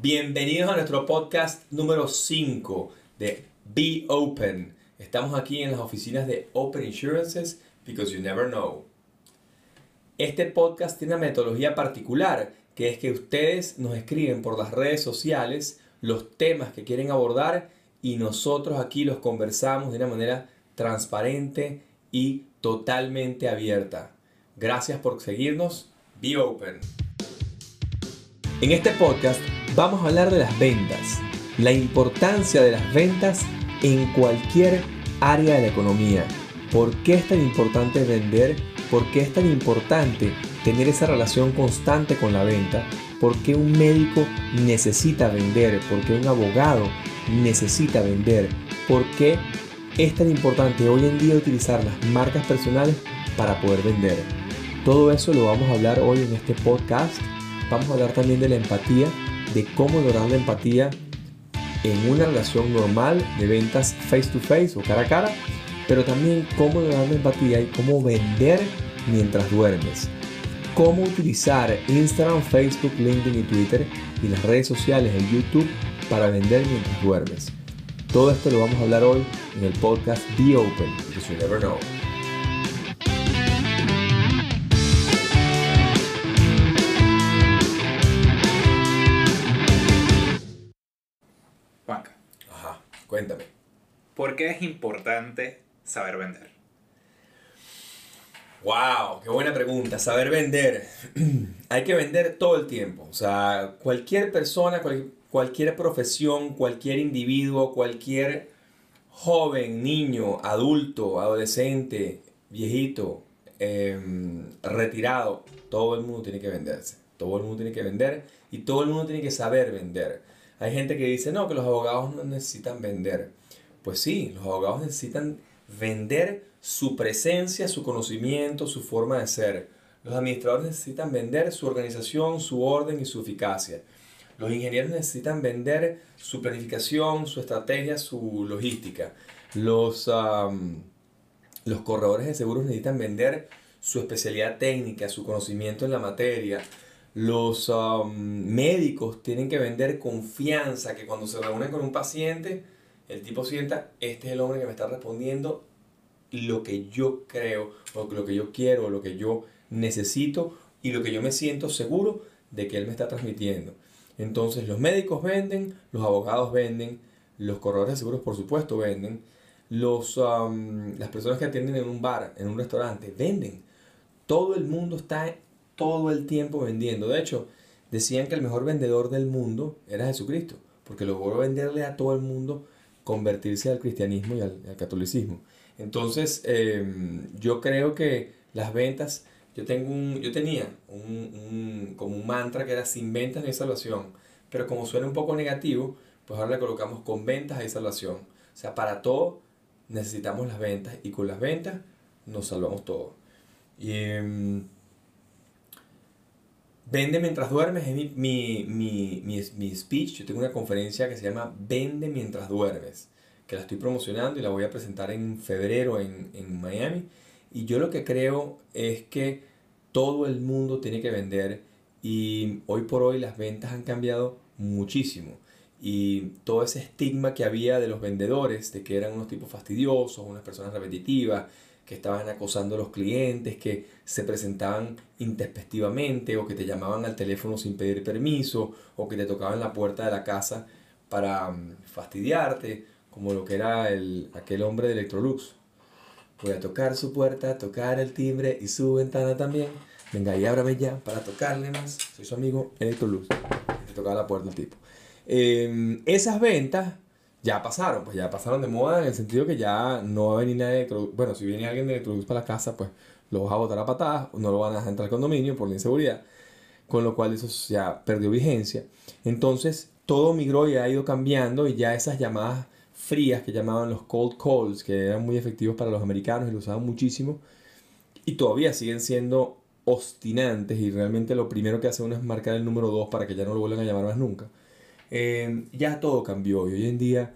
Bienvenidos a nuestro podcast número 5 de Be Open. Estamos aquí en las oficinas de Open Insurances because you never know. Este podcast tiene una metodología particular, que es que ustedes nos escriben por las redes sociales los temas que quieren abordar y nosotros aquí los conversamos de una manera transparente y totalmente abierta. Gracias por seguirnos. Be Open. En este podcast vamos a hablar de las ventas, la importancia de las ventas en cualquier área de la economía. ¿Por qué es tan importante vender? ¿Por qué es tan importante tener esa relación constante con la venta? ¿Por qué un médico necesita vender? ¿Por qué un abogado necesita vender? ¿Por qué es tan importante hoy en día utilizar las marcas personales para poder vender? Todo eso lo vamos a hablar hoy en este podcast. Vamos a hablar también de la empatía de cómo lograr la empatía en una relación normal de ventas face to face o cara a cara, pero también cómo lograr la empatía y cómo vender mientras duermes. Cómo utilizar Instagram, Facebook, LinkedIn y Twitter y las redes sociales en YouTube para vender mientras duermes. Todo esto lo vamos a hablar hoy en el podcast Be Open, because you never know. ¿Por qué es importante saber vender? Wow, qué buena pregunta. Saber vender. Hay que vender todo el tiempo. O sea, cualquier persona, cualquier profesión, cualquier individuo, cualquier joven, niño, adulto, adolescente, viejito, em, retirado, todo el mundo tiene que venderse. Todo el mundo tiene que vender y todo el mundo tiene que saber vender. Hay gente que dice, no, que los abogados no necesitan vender. Pues sí, los abogados necesitan vender su presencia, su conocimiento, su forma de ser. Los administradores necesitan vender su organización, su orden y su eficacia. Los ingenieros necesitan vender su planificación, su estrategia, su logística. Los, los corredores de seguros necesitan vender su especialidad técnica, su conocimiento en la materia, los médicos tienen que vender confianza, que cuando se reúnen con un paciente, el tipo sienta, este es el hombre que me está respondiendo lo que yo creo, o lo que yo quiero, o lo que yo necesito, y lo que yo me siento seguro de que él me está transmitiendo. Entonces los médicos venden, los abogados venden, los corredores de seguros por supuesto venden, los, um, las personas que atienden en un bar, en un restaurante, venden. Todo el mundo está todo el tiempo vendiendo. De hecho, decían que el mejor vendedor del mundo era Jesucristo, porque logró venderle a todo el mundo convertirse al cristianismo y al, catolicismo. Entonces, em, yo creo que las ventas, yo, tengo un, yo tenía un, como un mantra que era sin ventas no hay salvación, pero como suena un poco negativo, pues ahora le colocamos con ventas hay salvación. O sea, para todo necesitamos las ventas y con las ventas nos salvamos todo. Y, em, Vende mientras duermes es mi, mi, mi, mi, speech. Yo tengo una conferencia que se llama Vende mientras duermes, que la estoy promocionando y la voy a presentar en febrero en, en Miami. Y yo lo que creo es que todo el mundo tiene que vender y hoy por hoy las ventas han cambiado muchísimo. Y todo ese estigma que había de los vendedores, de que eran unos tipos fastidiosos, unas personas repetitivas, que estaban acosando a los clientes, que se presentaban intempestivamente o que te llamaban al teléfono sin pedir permiso o que te tocaban la puerta de la casa para mm, fastidiarte, como lo que era el, aquel hombre de Electrolux. Voy a tocar su puerta, tocar el timbre y su ventana también. Venga y ábrame ya para tocarle más. Soy su amigo Electrolux. Te tocaba la puerta el tipo. Em, esas ventas ya pasaron, pues ya pasaron de moda en el sentido que ya no va a venir nadie de Bueno, si viene alguien de Electrolux para la casa, pues lo vas a botar a patadas, no lo van a dejar entrar al condominio por la inseguridad, con lo cual eso ya perdió vigencia. Entonces, todo migró y ha ido cambiando y ya esas llamadas frías que llamaban los cold calls, que eran muy efectivos para los americanos y lo usaban muchísimo, y todavía siguen siendo obstinantes y realmente lo primero que hace uno es marcar el número 2 para que ya no lo vuelvan a llamar más nunca. Eh, ya todo cambió y hoy en día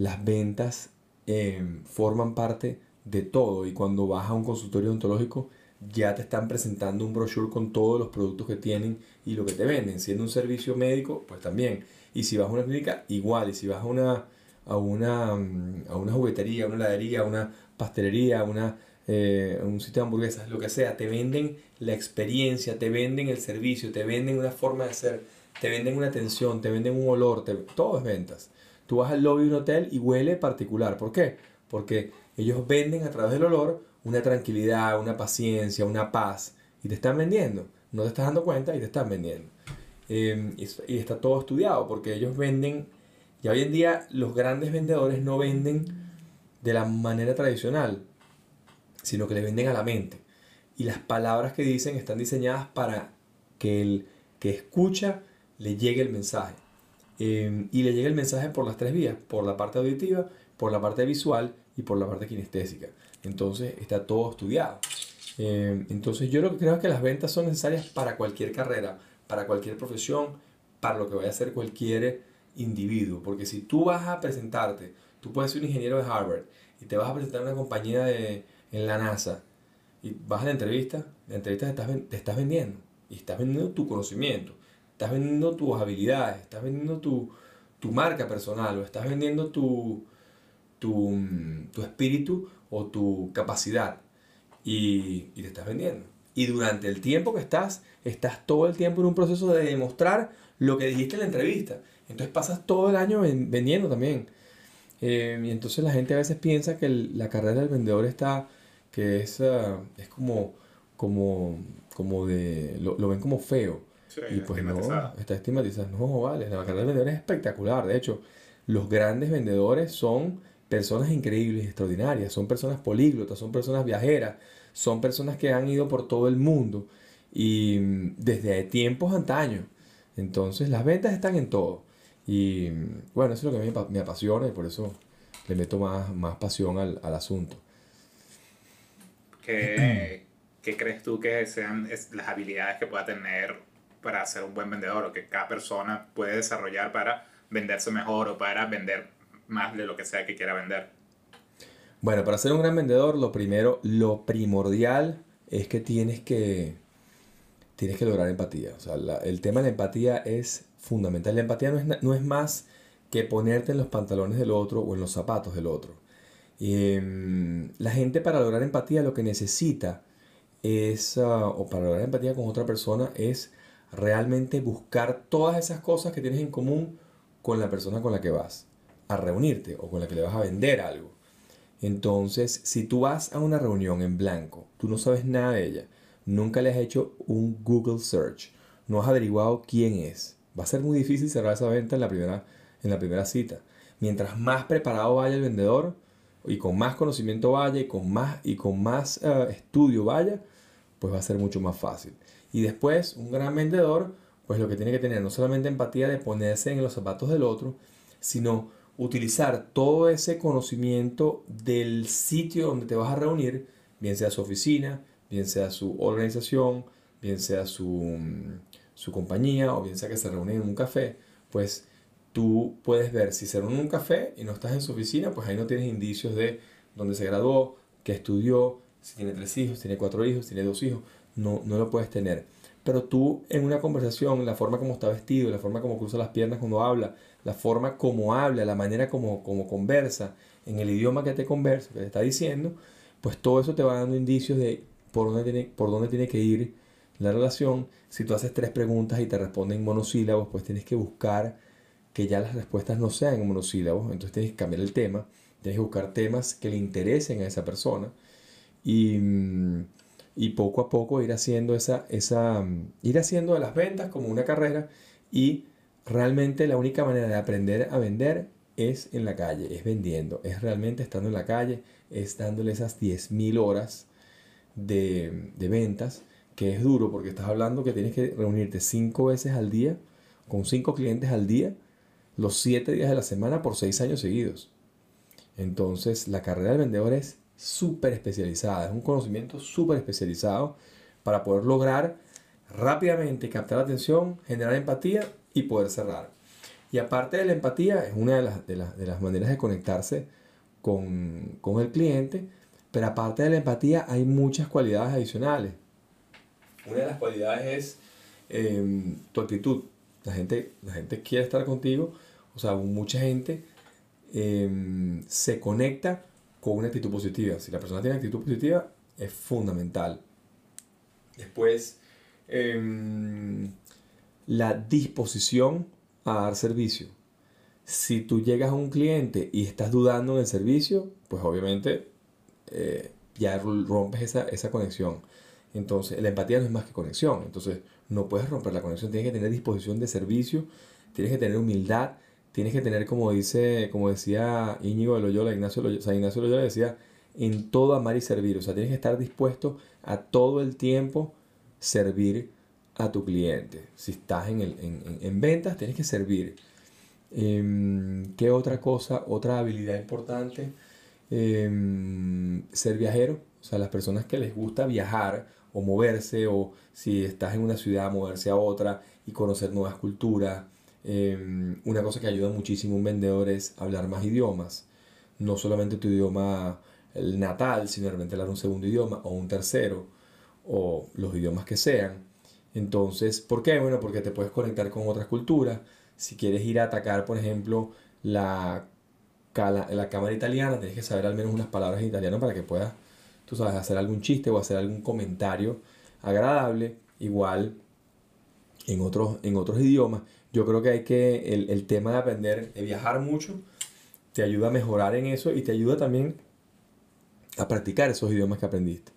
las ventas eh, forman parte de todo y cuando vas a un consultorio odontológico ya te están presentando un brochure con todos los productos que tienen y lo que te venden. Siendo un servicio médico, pues también. Y si vas a una clínica, igual. Y si vas a una, a una, a una juguetería, a una heladería, a una pastelería, a una, eh, un sitio de hamburguesas, lo que sea, te venden la experiencia, te venden el servicio, te venden una forma de ser, te venden una atención, te venden un olor, todo es ventas. Tú vas al lobby de un hotel y huele particular. ¿Por qué? Porque ellos venden a través del olor una tranquilidad, una paciencia, una paz. Y te están vendiendo. No te estás dando cuenta y te están vendiendo. Em, y, está todo estudiado porque ellos venden, ya hoy en día los grandes vendedores no venden de la manera tradicional, sino que le venden a la mente. Y las palabras que dicen están diseñadas para que el que escucha le llegue el mensaje. Em, y le llegue el mensaje por las tres vías, por la parte auditiva, por la parte visual y por la parte kinestésica. Entonces está todo estudiado. Em, entonces yo creo que las ventas son necesarias para cualquier carrera, para cualquier profesión, para lo que vaya a hacer cualquier individuo. Porque si tú vas a presentarte, tú puedes ser un ingeniero de Harvard y te vas a presentar a una compañía de, en la NASA y vas a la entrevista, la entrevista te estás, te estás vendiendo y estás vendiendo tu conocimiento, estás vendiendo tus habilidades, estás vendiendo tu, tu marca personal o estás vendiendo tu, tu, tu espíritu o tu capacidad y, y, te estás vendiendo. Y durante el tiempo que estás, estás todo el tiempo en un proceso de demostrar lo que dijiste en la entrevista. Entonces pasas todo el año vendiendo también. Eh, y entonces la gente a veces piensa que la carrera del vendedor está, que es, ah, es como, como, como de, lo, lo ven como feo. Y pues no, está estigmatizado. No, vale, la carrera del vendedor es espectacular. De hecho, los grandes vendedores son personas increíbles, extraordinarias, son personas políglotas, son personas viajeras, son personas que han ido por todo el mundo y mm, desde tiempos antaños. Entonces las ventas están en todo. Y mm, bueno, eso es lo que a mí me apasiona y por eso le meto más, más pasión al, al asunto. ¿Qué, ¿Qué, crees tú que sean las habilidades que pueda tener para ser un buen vendedor o que cada persona puede desarrollar para venderse mejor o para vender más de lo que sea que quiera vender. Bueno, para ser un gran vendedor, lo primero, lo primordial es que tienes que, tienes que lograr empatía. O sea, el tema de la empatía es fundamental. La empatía no es, no es más que ponerte en los pantalones del otro o en los zapatos del otro. Em, la gente para lograr empatía lo que necesita es, ah, o para lograr empatía con otra persona, es realmente buscar todas esas cosas que tienes en común con la persona con la que vas a reunirte o con la que le vas a vender algo. Entonces, si tú vas a una reunión en blanco, tú no sabes nada de ella, nunca le has hecho un Google search, no has averiguado quién es, va a ser muy difícil cerrar esa venta en la primera, en la primera cita. Mientras más preparado vaya el vendedor y con más conocimiento vaya y con más, y con más eh, estudio vaya, pues va a ser mucho más fácil. Y después, un gran vendedor, pues lo que tiene que tener no solamente empatía de ponerse en los zapatos del otro, sino utilizar todo ese conocimiento del sitio donde te vas a reunir, bien sea su oficina, bien sea su organización, bien sea su, mm, su compañía o bien sea que se reúnen en un café, pues tú puedes ver si se reúnen en un café y no estás en su oficina, pues ahí no tienes indicios de dónde se graduó, qué estudió, si tiene tres hijos, tiene cuatro hijos, tiene dos hijos, no, no lo puedes tener. Pero tú en una conversación, la forma como está vestido, la forma como cruza las piernas cuando habla, la forma como habla, la manera como, como conversa, en el idioma que te conversa, que te está diciendo, pues todo eso te va dando indicios de por dónde tiene, por dónde tiene que ir la relación. Si tú haces tres preguntas y te responden monosílabos, pues tienes que buscar que ya las respuestas no sean monosílabos, entonces tienes que cambiar el tema, tienes que buscar temas que le interesen a esa persona y, y poco a poco ir haciendo esa, esa, ir haciendo de las ventas como una carrera y realmente la única manera de aprender a vender es en la calle, es vendiendo, es realmente estando en la calle, es dándole esas 10.000 horas de, ventas, que es duro porque estás hablando que tienes que reunirte 5 veces al día, con 5 clientes al día, los 7 días de la semana por 6 años seguidos. Entonces la carrera del vendedor es súper especializada, es un conocimiento súper especializado para poder lograr rápidamente captar la atención, generar empatía y poder cerrar. Y aparte de la empatía, es una de las, de las, maneras de conectarse con, el cliente, Pero aparte de la empatía hay muchas cualidades adicionales. Una de las cualidades es em, tu actitud. La gente, la gente quiere estar contigo. O sea, mucha gente em, se conecta con una actitud positiva. Si la persona tiene actitud positiva, es fundamental. Después, em, la disposición a dar servicio. Si tú llegas a un cliente y estás dudando en el servicio, pues obviamente eh, ya rompes esa, esa conexión. Entonces, la empatía no es más que conexión. Entonces, no puedes romper la conexión. Tienes que tener disposición de servicio, tienes que tener humildad, tienes que tener, como dice, como decía Íñigo de Loyola, Ignacio Loyola, o sea, Ignacio Loyola decía, en todo amar y servir. O sea, tienes que estar dispuesto a todo el tiempo servir a tu cliente. Si estás en, el, en, en ventas, tienes que servir. Em, ¿Qué otra cosa, otra habilidad importante? Em, ser viajero. O sea, las personas que les gusta viajar o moverse, o si estás en una ciudad, moverse a otra y conocer nuevas culturas. Em, una cosa que ayuda muchísimo a un vendedor es hablar más idiomas. No solamente tu idioma natal, sino realmente hablar un segundo idioma o un tercero, o los idiomas que sean. Entonces, ¿por qué? Bueno, porque te puedes conectar con otras culturas. Si quieres ir a atacar, por ejemplo, la, la cámara italiana, tienes que saber al menos unas palabras en italiano para que puedas, tú sabes, hacer algún chiste o hacer algún comentario agradable. Igual en otros, en otros idiomas. Yo creo que hay que, el, el tema de aprender, de viajar mucho, te ayuda a mejorar en eso y te ayuda también a practicar esos idiomas que aprendiste.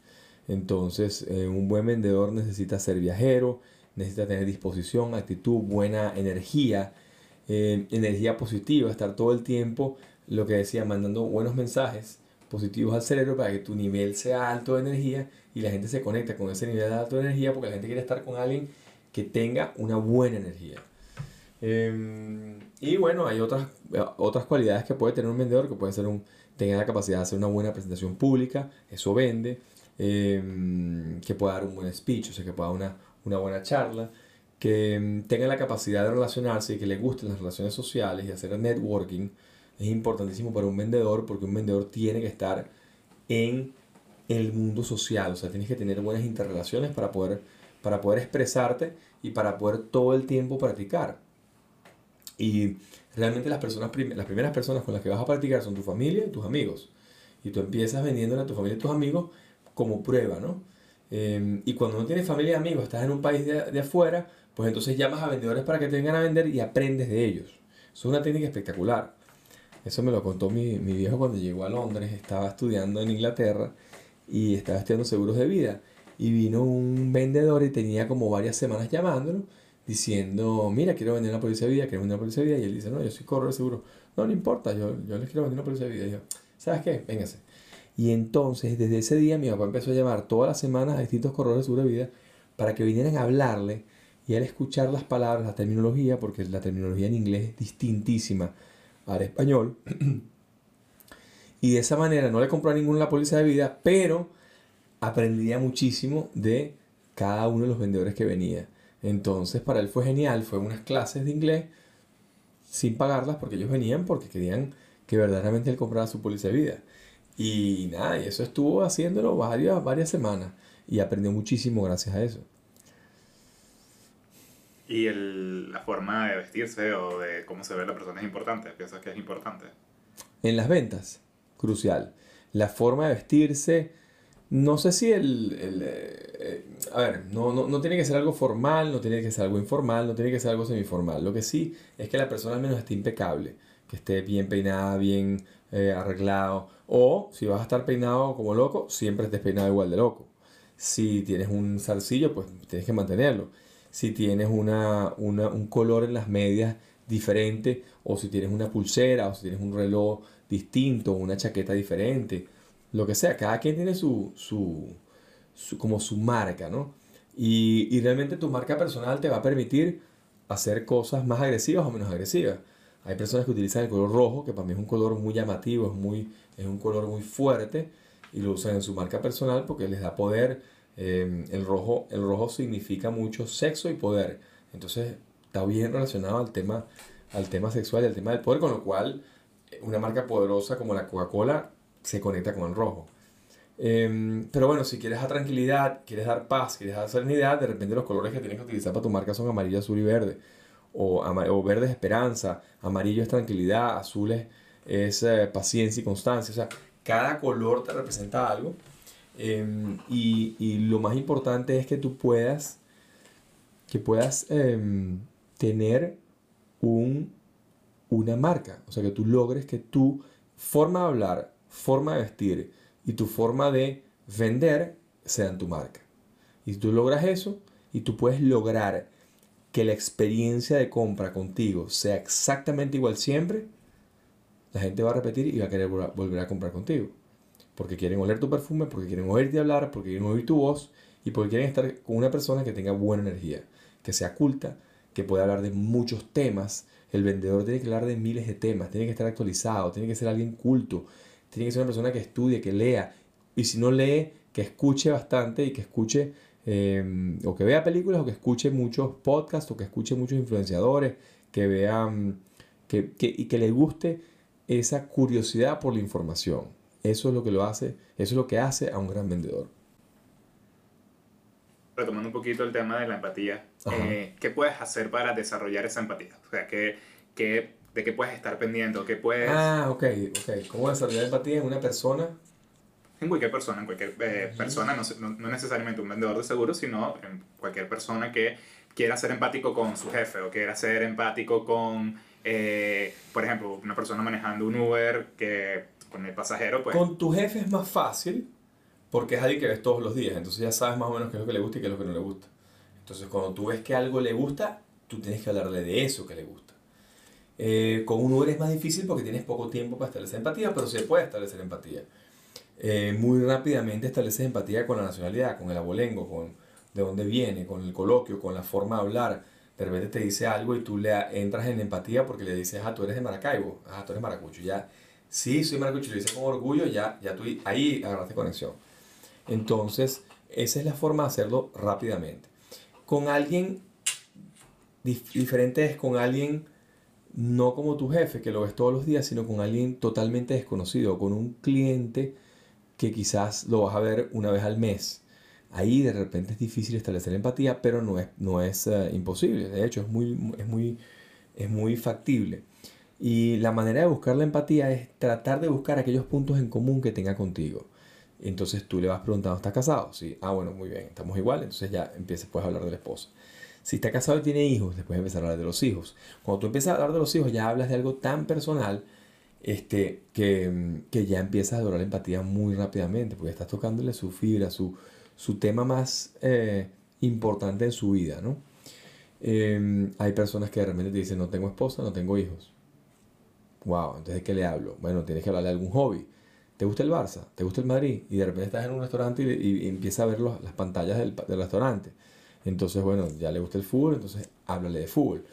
Entonces, eh, un buen vendedor necesita ser viajero, necesita tener disposición, actitud, buena energía, eh, energía positiva, estar todo el tiempo, lo que decía, mandando buenos mensajes positivos al cerebro para que tu nivel sea alto de energía y la gente se conecta con ese nivel de alto de energía porque la gente quiere estar con alguien que tenga una buena energía. Em, y bueno, hay otras, otras cualidades que puede tener un vendedor, que puede ser un, tenga la capacidad de hacer una buena presentación pública, eso vende, em, que pueda dar un buen speech, o sea, que pueda dar una, una buena charla, que em, tenga la capacidad de relacionarse y que le gusten las relaciones sociales y hacer networking, es importantísimo para un vendedor porque un vendedor tiene que estar en el mundo social, o sea, tienes que tener buenas interrelaciones para poder, para poder expresarte y para poder todo el tiempo practicar. Y realmente las, personas las primeras personas con las que vas a practicar son tu familia y tus amigos. Y tú empiezas vendiéndole a tu familia y tus amigos como prueba, ¿no? Em, y cuando no tienes familia y amigos, estás en un país de, de, afuera, pues entonces llamas a vendedores para que te vengan a vender y aprendes de ellos. Eso es una técnica espectacular. Eso me lo contó mi, mi viejo cuando llegó a Londres, estaba estudiando en Inglaterra y estaba estudiando seguros de vida. Y vino un vendedor y tenía como varias semanas llamándolo diciendo, mira, quiero vender una policía de vida, quiero vender una policía de vida. Y él dice, no, yo soy corredor seguro. No, no importa, yo, yo les quiero vender una policía de vida. Y yo, ¿sabes qué? Véngase. Y entonces, desde ese día, mi papá empezó a llamar todas las semanas a distintos corredores de seguro de vida para que vinieran a hablarle y al escuchar las palabras, la terminología, porque la terminología en inglés es distintísima al español. y de esa manera no le compró a ninguno la policía de vida, pero aprendía muchísimo de cada uno de los vendedores que venía. Entonces para él fue genial, fue unas clases de inglés sin pagarlas porque ellos venían porque querían que verdaderamente él comprara su póliza de vida. Y nada, y eso estuvo haciéndolo varias, varias semanas y aprendió muchísimo gracias a eso. ¿Y el, la forma de vestirse o de cómo se ve la persona es importante? ¿Piensas que es importante? En las ventas, crucial. La forma de vestirse, no sé si el... el eh, a ver, no, no, no, tiene que ser algo formal, no tiene que ser algo informal, no tiene que ser algo semiformal. Lo que sí es que la persona al menos esté impecable, que esté bien peinada, bien eh, arreglado. O si vas a estar peinado como loco, siempre estés peinado igual de loco. Si tienes un zarcillo, pues tienes que mantenerlo. Si tienes una, una, un color en las medias diferente, o si tienes una pulsera, o si tienes un reloj distinto, una chaqueta diferente lo que sea, cada quien tiene su, su, como su marca, ¿no? Y, y, realmente tu marca personal te va a permitir hacer cosas más agresivas o menos agresivas. Hay personas que utilizan el color rojo, que para mí es un color muy llamativo, es, muy, es un color muy fuerte, y lo usan en su marca personal porque les da poder. Eh, el, rojo, el rojo significa mucho sexo y poder. Entonces está bien relacionado al tema, al tema sexual y al tema del poder, con lo cual una marca poderosa como la Coca-Cola se conecta con el rojo. Em, pero bueno, si quieres dar tranquilidad, quieres dar paz, quieres dar serenidad, de repente los colores que tienes que utilizar para tu marca son amarillo, azul y verde. O, o verde es esperanza, amarillo es tranquilidad, azul es, eh, paciencia y constancia. O sea, cada color te representa algo. Em, y, y, lo más importante es que tú puedas, que puedas em, tener un, una marca. O sea, que tú logres que tu forma de hablar, forma de vestir, y tu forma de vender sea en tu marca. Y tú logras eso y tú puedes lograr que la experiencia de compra contigo sea exactamente igual siempre, la gente va a repetir y va a querer volver a comprar contigo. Porque quieren oler tu perfume, porque quieren oírte hablar, porque quieren oír tu voz y porque quieren estar con una persona que tenga buena energía, que sea culta, que pueda hablar de muchos temas. El vendedor tiene que hablar de miles de temas, tiene que estar actualizado, tiene que ser alguien culto, tiene que ser una persona que estudie, que lea. Y si no lee, que escuche bastante y que escuche em, o que vea películas o que escuche muchos podcasts o que escuche muchos influenciadores, que vea que, y que le guste esa curiosidad por la información. Eso es lo que lo hace, eso es lo que hace a un gran vendedor. Retomando un poquito el tema de la empatía, eh, ¿qué puedes hacer para desarrollar esa empatía? O sea, ¿qué, qué de qué puedes estar pendiente, qué puedes... Ah, ok, ok. ¿Cómo desarrollar empatía en una persona? En cualquier persona, en cualquier eh, persona, no, no, necesariamente un vendedor de seguros, sino en cualquier persona que quiera ser empático con su jefe o quiera ser empático con, eh, por ejemplo, una persona manejando un Uber que con el pasajero, pues... Con tu jefe es más fácil porque es alguien que ves todos los días, entonces ya sabes más o menos qué es lo que le gusta y qué es lo que no le gusta. Entonces cuando tú ves que algo le gusta, tú tienes que hablarle de eso que le gusta. Eh, con un Uber es más difícil porque tienes poco tiempo para establecer empatía, pero se puede establecer empatía. Eh, muy rápidamente estableces empatía con la nacionalidad, con el abolengo, con de dónde viene, con el coloquio, con la forma de hablar. De repente te dice algo y tú le entras en empatía porque le dices, ah, tú eres de Maracaibo, ah, tú eres maracucho. Ya, sí, soy maracucho, lo dices con orgullo, ya, ya tú ahí agarraste conexión. Entonces, esa es la forma de hacerlo rápidamente. Con alguien diferente es con alguien no como tu jefe, que lo ves todos los días, sino con alguien totalmente desconocido, con un cliente que quizás lo vas a ver una vez al mes. Ahí de repente es difícil establecer empatía, pero no es, no es eh, imposible. De hecho, es muy, es, muy, es muy factible. Y la manera de buscar la empatía es tratar de buscar aquellos puntos en común que tenga contigo. Entonces tú le vas preguntando, ¿estás casado? Sí. Ah, bueno, muy bien, estamos igual. Entonces ya empiezas, puedes hablar de la esposa. Si está casado y tiene hijos, después empezar a hablar de los hijos. Cuando tú empiezas a hablar de los hijos, ya hablas de algo tan personal este, que, que ya empiezas a la empatía muy rápidamente, porque estás tocándole su fibra, su, su tema más eh, importante en su vida, ¿no? Em, hay personas que de repente te dicen, no tengo esposa, no tengo hijos. Wow, entonces ¿de qué le hablo? Bueno, tienes que hablarle de algún hobby. ¿Te gusta el Barça? ¿Te gusta el Madrid? Y de repente estás en un restaurante y, y, empiezas a ver las pantallas del, del restaurante. Entonces, bueno, ya le gusta el fútbol, entonces háblale de fútbol.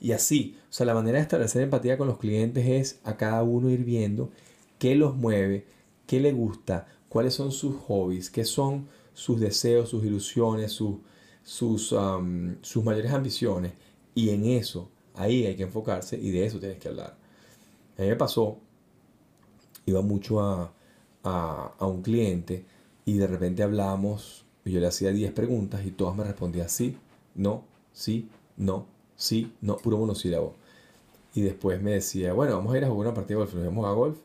Y así, o sea, la manera de establecer empatía con los clientes es a cada uno ir viendo qué los mueve, qué le gusta, cuáles son sus hobbies, qué son sus deseos, sus ilusiones, sus, sus, sus mayores ambiciones. Y en eso, ahí hay que enfocarse y de eso tienes que hablar. A mí me pasó, iba mucho a, a, a un cliente y de repente hablamos y yo le hacía 10 preguntas y todas me respondían sí, no, sí, no, sí, no, puro monosílabo. Y después me decía, bueno, vamos a ir a jugar una partida de golf. Nos íbamos a golf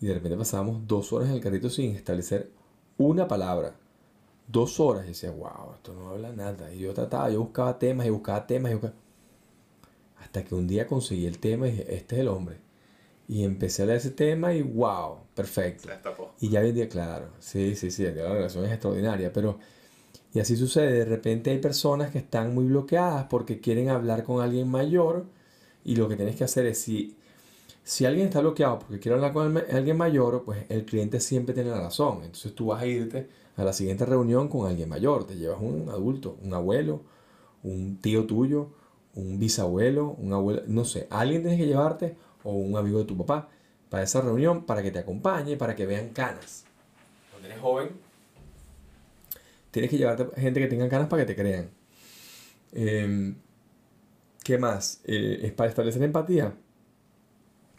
y de repente pasábamos dos horas en el carrito sin establecer una palabra. Dos horas. Y decía, wow, esto no habla nada. Y yo trataba, yo buscaba temas y buscaba temas y buscaba... Hasta que un día conseguí el tema y dije, este es el hombre. Y empecé a leer ese tema y wow, perfecto. Y ya vendía, claro, sí, sí, sí, la relación es extraordinaria, pero y así sucede, de repente hay personas que están muy bloqueadas porque quieren hablar con alguien mayor y lo que tienes que hacer es si, si alguien está bloqueado porque quiere hablar con alguien mayor, pues el cliente siempre tiene la razón. Entonces tú vas a irte a la siguiente reunión con alguien mayor, te llevas un adulto, un abuelo, un tío tuyo, un bisabuelo, un abuelo, no sé, alguien tienes que llevarte o un amigo de tu papá para esa reunión, para que te acompañe, para que vean canas. Cuando eres joven, Tienes que llevarte gente que tenga ganas para que te crean. Em, ¿Qué más? Eh, es para establecer empatía.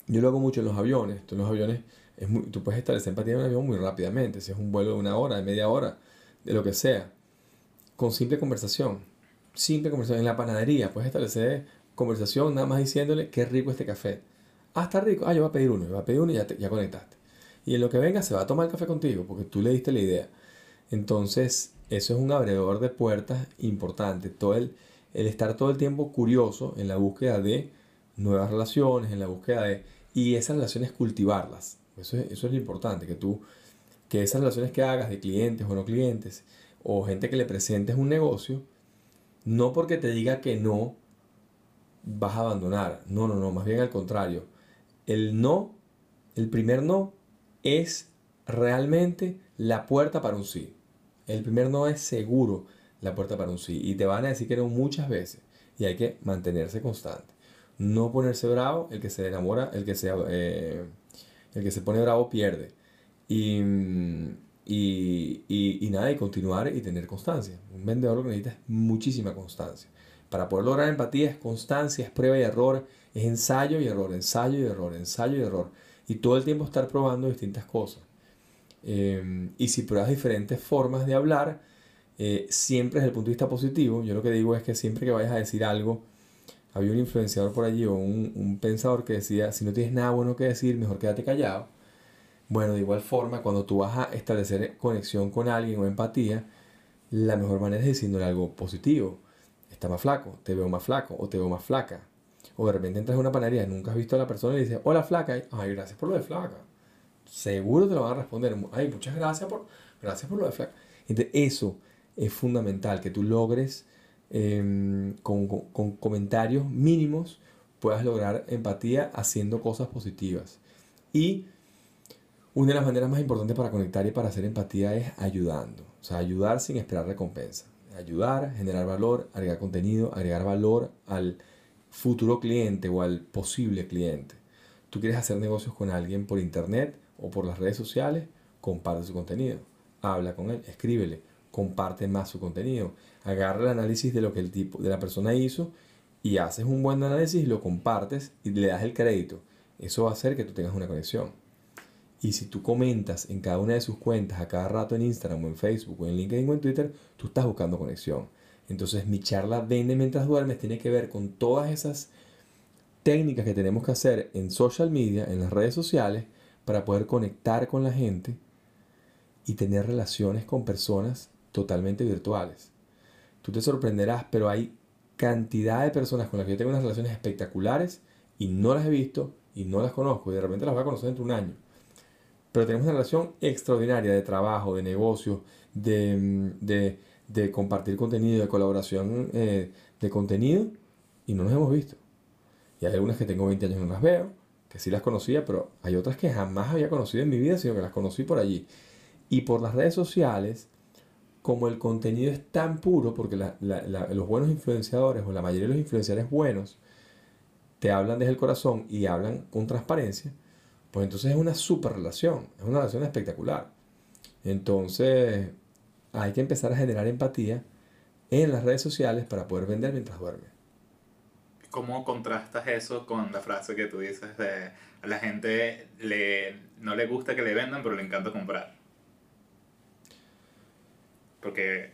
Yo lo hago mucho en los aviones. en los aviones Es muy, tú puedes establecer empatía en un avión muy rápidamente, si es un vuelo de una hora, de media hora, de lo que sea, con simple conversación. Simple conversación en la panadería, puedes establecer conversación nada más diciéndole qué rico este café. Ah, está rico. Ah, yo voy a pedir uno, yo voy a pedir uno y ya, ya conectaste. Y en lo que venga se va a tomar el café contigo porque tú le diste la idea. Entonces, eso es un abredor de puertas importante. Todo el, el estar todo el tiempo curioso en la búsqueda de nuevas relaciones, en la búsqueda de... Y esas relaciones cultivarlas. Eso es, eso es lo importante, que tú, que esas relaciones que hagas de clientes o no clientes, o gente que le presentes un negocio, no porque te diga que no, vas a abandonar. No, no, no, más bien al contrario. El no, el primer no, es realmente la puerta para un sí. El primer no es seguro la puerta para un sí. Y te van a decir que no muchas veces. Y hay que mantenerse constante. No ponerse bravo, el que se enamora, el que se, eh, el que se pone bravo pierde. Y, y, y, nada, y continuar y tener constancia. Un vendedor lo que necesita es muchísima constancia. Para poder lograr empatía es constancia, es prueba y error, es ensayo y error, ensayo y error, ensayo y error. Y todo el tiempo estar probando distintas cosas. Em, y si pruebas diferentes formas de hablar, eh, siempre desde el punto de vista positivo, yo lo que digo es que siempre que vayas a decir algo, había un influenciador por allí o un, un pensador que decía, si no tienes nada bueno que decir, mejor quédate callado. Bueno, de igual forma, cuando tú vas a establecer conexión con alguien o empatía, la mejor manera es diciéndole algo positivo. Está más flaco, te veo más flaco o te veo más flaca. O de repente entras a una panadería, nunca has visto a la persona y dices, hola flaca, ay, gracias por lo de flaca seguro te lo van a responder. Ay, muchas gracias por, gracias por lo de. Entonces, eso es fundamental, que tú logres em, con, con, comentarios mínimos puedas lograr empatía haciendo cosas positivas. Y una de las maneras más importantes para conectar y para hacer empatía es ayudando. O sea, ayudar sin esperar recompensa. Ayudar, generar valor, agregar contenido, agregar valor al futuro cliente o al posible cliente. Tú quieres hacer negocios con alguien por internet, o por las redes sociales, comparte su contenido. Habla con él, escríbele, comparte más su contenido. Agarra el análisis de lo que el tipo de la persona hizo y haces un buen análisis, lo compartes y le das el crédito. Eso va a hacer que tú tengas una conexión. Y si tú comentas en cada una de sus cuentas, a cada rato en Instagram o en Facebook o en LinkedIn o en Twitter, tú estás buscando conexión. Entonces mi charla Vende mientras duermes tiene que ver con todas esas técnicas que tenemos que hacer en social media, en las redes sociales, para poder conectar con la gente y tener relaciones con personas totalmente virtuales. Tú te sorprenderás, pero hay cantidad de personas con las que yo tengo unas relaciones espectaculares y no las he visto y no las conozco y de repente las voy a conocer dentro de un año. Pero tenemos una relación extraordinaria de trabajo, de negocio, de, de, compartir contenido, de colaboración eh, de contenido y no nos hemos visto. Y hay algunas que tengo 20 años y no las veo, que sí las conocía, pero hay otras que jamás había conocido en mi vida, sino que las conocí por allí. Y por las redes sociales, como el contenido es tan puro, porque los buenos influenciadores o la mayoría de los influenciadores buenos te hablan desde el corazón y hablan con transparencia, pues entonces es una super relación, es una relación espectacular. Entonces hay que empezar a generar empatía en las redes sociales para poder vender mientras duermes. ¿Cómo contrastas eso con la frase que tú dices de a la gente le, no le gusta que le vendan, pero le encanta comprar? Porque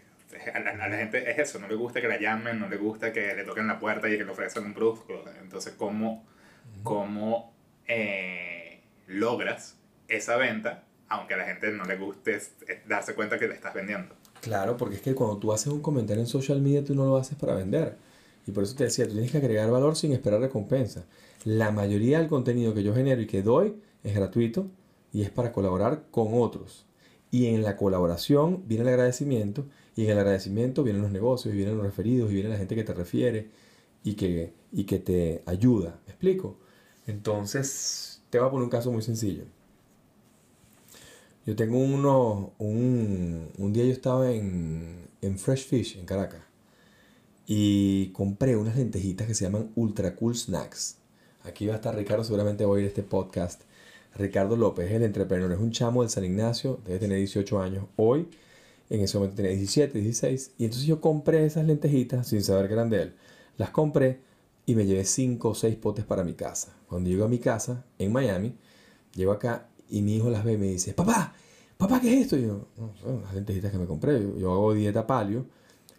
a la, gente es eso, no le gusta que la llamen, no le gusta que le toquen la puerta y que le ofrezcan un producto. Entonces, ¿cómo, cómo eh, logras esa venta aunque a la gente no le guste darse cuenta que le estás vendiendo? Claro, porque es que cuando tú haces un comentario en social media, tú no lo haces para vender y por eso te decía, tú tienes que agregar valor sin esperar recompensa. La mayoría del contenido que yo genero y que doy es gratuito y es para colaborar con otros. Y en la colaboración viene el agradecimiento y en el agradecimiento vienen los negocios y vienen los referidos y viene la gente que te refiere y que, y que te ayuda. ¿Me explico? Entonces, te voy a poner un caso muy sencillo. Yo tengo uno, un, un día yo estaba en, en Fresh Fish, en Caracas y compré unas lentejitas que se llaman Ultra Cool Snacks. Aquí va a estar Ricardo, seguramente voy a a este podcast. Ricardo López, el entrepreneur, es un chamo del San Ignacio, debe tener 18 años hoy. En ese momento tenía 17, 16. Y entonces yo compré esas lentejitas sin saber que eran de él. Las compré y me llevé 5 o 6 potes para mi casa. Cuando llego a mi casa en Miami, llego acá y mi hijo las ve y me dice, papá, papá, ¿qué es esto? Y yo, son las lentejitas que me compré. Yo hago dieta palio,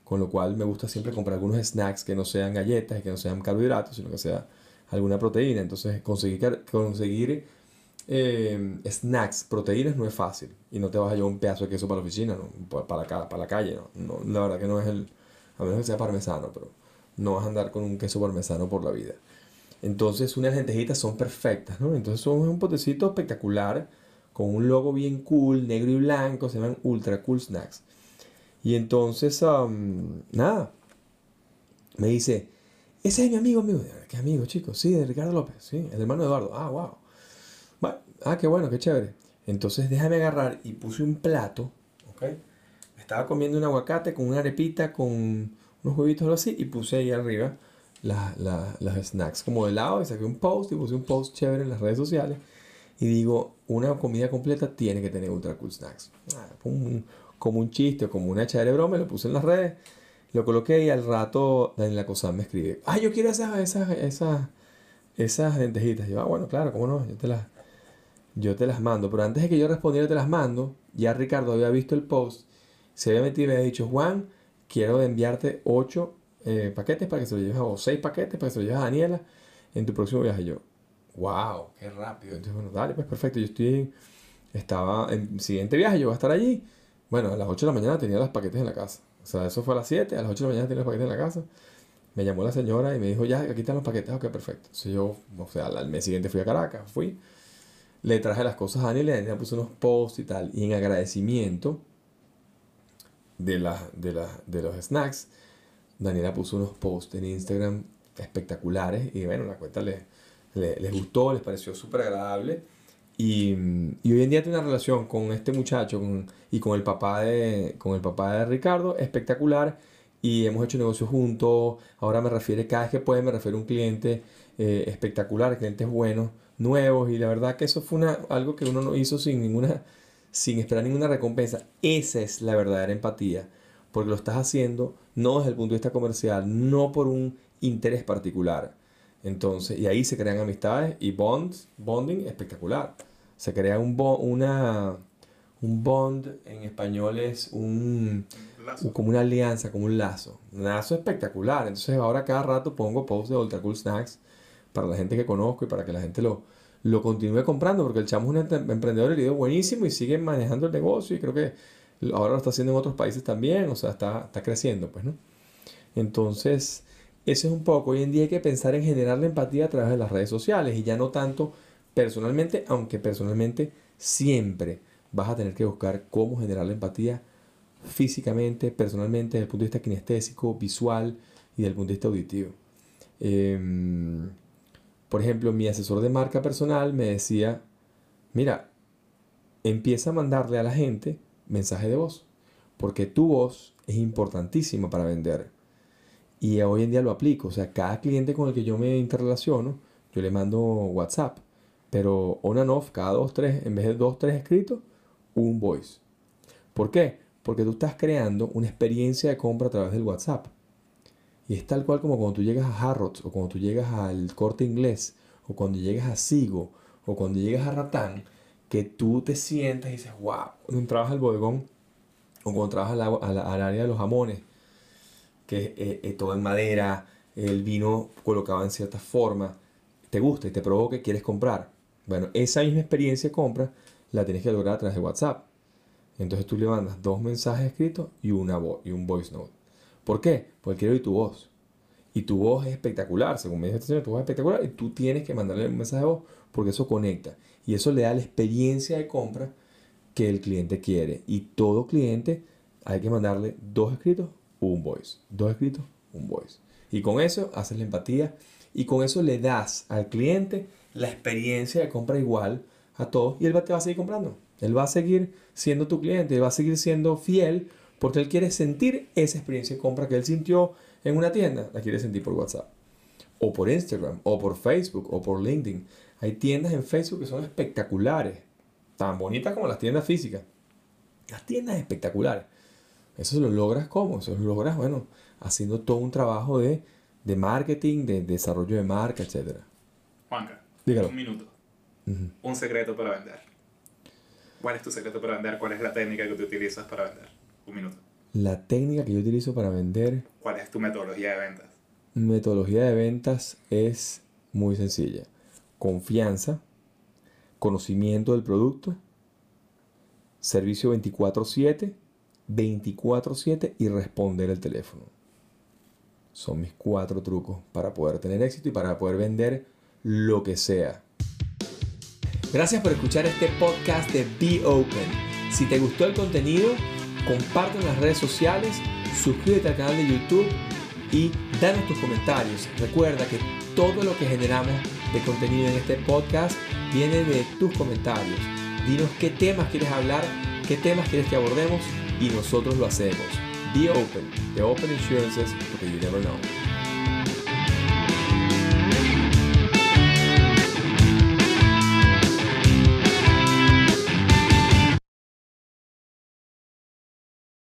con lo cual me gusta siempre comprar algunos snacks que no sean galletas que no sean carbohidratos, sino que sea alguna proteína. Entonces, conseguir, conseguir eh, snacks, proteínas, no es fácil. Y no te vas a llevar un pedazo de queso para la oficina, ¿no? Pa- para, la, para la calle. ¿no? No, la verdad que no es el. A menos que sea parmesano, pero no vas a andar con un queso parmesano por la vida. Entonces, unas lentejitas son perfectas, ¿no? Entonces, son un potecito espectacular con un logo bien cool, negro y blanco, se llaman Ultra Cool Snacks. Y entonces, nada, me dice, ese es mi amigo, amigo. ¿Qué amigo, chicos? Sí, de Ricardo López, sí, el hermano de Eduardo. Ah, wow. Bueno, ah, qué bueno, qué chévere. Entonces déjame agarrar y puse un plato, ¿ok? Estaba comiendo un aguacate con una arepita, con unos huevitos o algo así, y puse ahí arriba las, las, snacks como de lado, y saqué un post y puse un post chévere en las redes sociales. Y digo, una comida completa tiene que tener ultra cool snacks. Ah, como un chiste o como una chévere broma, lo puse en las redes, lo coloqué y al rato Daniela Cosán me escribe, ah, yo quiero esas, esas, esas, esas lentejitas. Y yo, ah, bueno, claro, cómo no, yo te las, yo te las mando. Pero antes de que yo respondiera te las mando, ya Ricardo había visto el post, se había metido y me había dicho, Juan, quiero enviarte 8 paquetes para que se lo lleves a, o 6 paquetes para que se lo lleves a Daniela en tu próximo viaje. Yo, wow, qué rápido. Entonces, bueno, dale, pues perfecto. Yo estoy, estaba en el siguiente viaje, yo voy a estar allí. Bueno, a las 8 de la mañana tenía los paquetes en la casa. O sea, eso fue a las 7, a las 8 de la mañana tenía los paquetes en la casa. Me llamó la señora y me dijo, ya, aquí están los paquetes. Ok, perfecto. Entonces yo, o sea, al mes siguiente fui a Caracas, fui. Le traje las cosas a Daniela, Daniela puso unos posts y tal. Y en agradecimiento de, la, de, la, de los snacks, Daniela puso unos posts en Instagram espectaculares. Y bueno, la cuenta les, les, les gustó, les pareció súper agradable. Y, y hoy en día tiene una relación con este muchacho con- y con el papá de, con el papá de Ricardo espectacular. Y hemos hecho negocios juntos. Ahora me refiere, cada vez que puede, me refiere a un cliente eh, espectacular, clientes buenos, nuevos. Y la verdad que eso fue una, algo que uno no hizo sin ninguna, sin esperar ninguna recompensa. Esa es la verdadera empatía. Porque lo estás haciendo no desde el punto de vista comercial, no por un interés particular. Entonces, y ahí se crean amistades y bonds, bonding espectacular. Se crea un, bo- una, un bond, en español es un, como una alianza, como un lazo. Un lazo espectacular. Entonces ahora cada rato pongo posts de Ultra Cool Snacks para la gente que conozco y para que la gente lo, lo continúe comprando, porque el chamo es un empre- emprendedor herido buenísimo y sigue manejando el negocio y creo que ahora lo está haciendo en otros países también, o sea, está, está creciendo, pues, ¿no? Entonces, eso es un poco. Hoy en día hay que pensar en generar la empatía a través de las redes sociales y ya no tanto personalmente, aunque personalmente siempre vas a tener que buscar cómo generar la empatía físicamente, personalmente, desde el punto de vista kinestésico, visual y desde el punto de vista auditivo. Em, por ejemplo, mi asesor de marca personal me decía, mira, empieza a mandarle a la gente mensaje de voz, porque tu voz es importantísima para vender. Y hoy en día lo aplico, o sea, cada cliente con el que yo me interrelaciono, yo le mando WhatsApp, pero on and off, cada dos, tres, en vez de dos, tres escritos, un voice. ¿Por qué? Porque tú estás creando una experiencia de compra a través del WhatsApp. Y es tal cual como cuando tú llegas a Harrods, o cuando tú llegas al corte inglés, o cuando llegas a Sigo, o cuando llegas a Ratán, que tú te sientas y dices, wow, cuando entrabas al bodegón, o cuando entrabas al, al área de los jamones, que es eh, todo en madera, el vino colocado en cierta forma, te gusta y te provoca y quieres comprar. Bueno, esa misma experiencia de compra la tienes que lograr a través de WhatsApp. Entonces tú le mandas dos mensajes escritos y, una vo- y un voice note. ¿Por qué? Porque quiero oír tu voz. Y tu voz es espectacular, según me dice esta señora, tu voz es espectacular y tú tienes que mandarle un mensaje de voz porque eso conecta. Y eso le da la experiencia de compra que el cliente quiere. Y todo cliente hay que mandarle dos escritos, un voice. Dos escritos, un voice. Y con eso haces la empatía y con eso le das al cliente la experiencia de compra igual a todos y él te va a seguir comprando. Él va a seguir siendo tu cliente, él va a seguir siendo fiel porque él quiere sentir esa experiencia de compra que él sintió en una tienda, la quiere sentir por WhatsApp o por Instagram, o por Facebook, o por LinkedIn. Hay tiendas en Facebook que son espectaculares, tan bonitas como las tiendas físicas. Las tiendas espectaculares. Eso lo logras cómo? Eso lo logras, bueno, haciendo todo un trabajo de, de marketing, de desarrollo de marca, etc. Juanca, Dígalo. un minuto. Un secreto para vender. ¿Cuál es tu secreto para vender? ¿Cuál es la técnica que tú utilizas para vender? Un minuto. La técnica que yo utilizo para vender, ¿Cuál es tu metodología de ventas? metodología de ventas es muy sencilla. Confianza, conocimiento del producto, servicio 24/7, 24/7 y responder el teléfono. Son mis cuatro trucos para poder tener éxito y para poder vender lo que sea. Gracias por escuchar este podcast de Be Open. Si te gustó el contenido, comparte en las redes sociales, suscríbete al canal de YouTube y danos tus comentarios. Recuerda que todo lo que generamos de contenido en este podcast viene de tus comentarios. Dinos qué temas quieres hablar, qué temas quieres que abordemos y nosotros lo hacemos. Be open, the open insurances, porque you never know.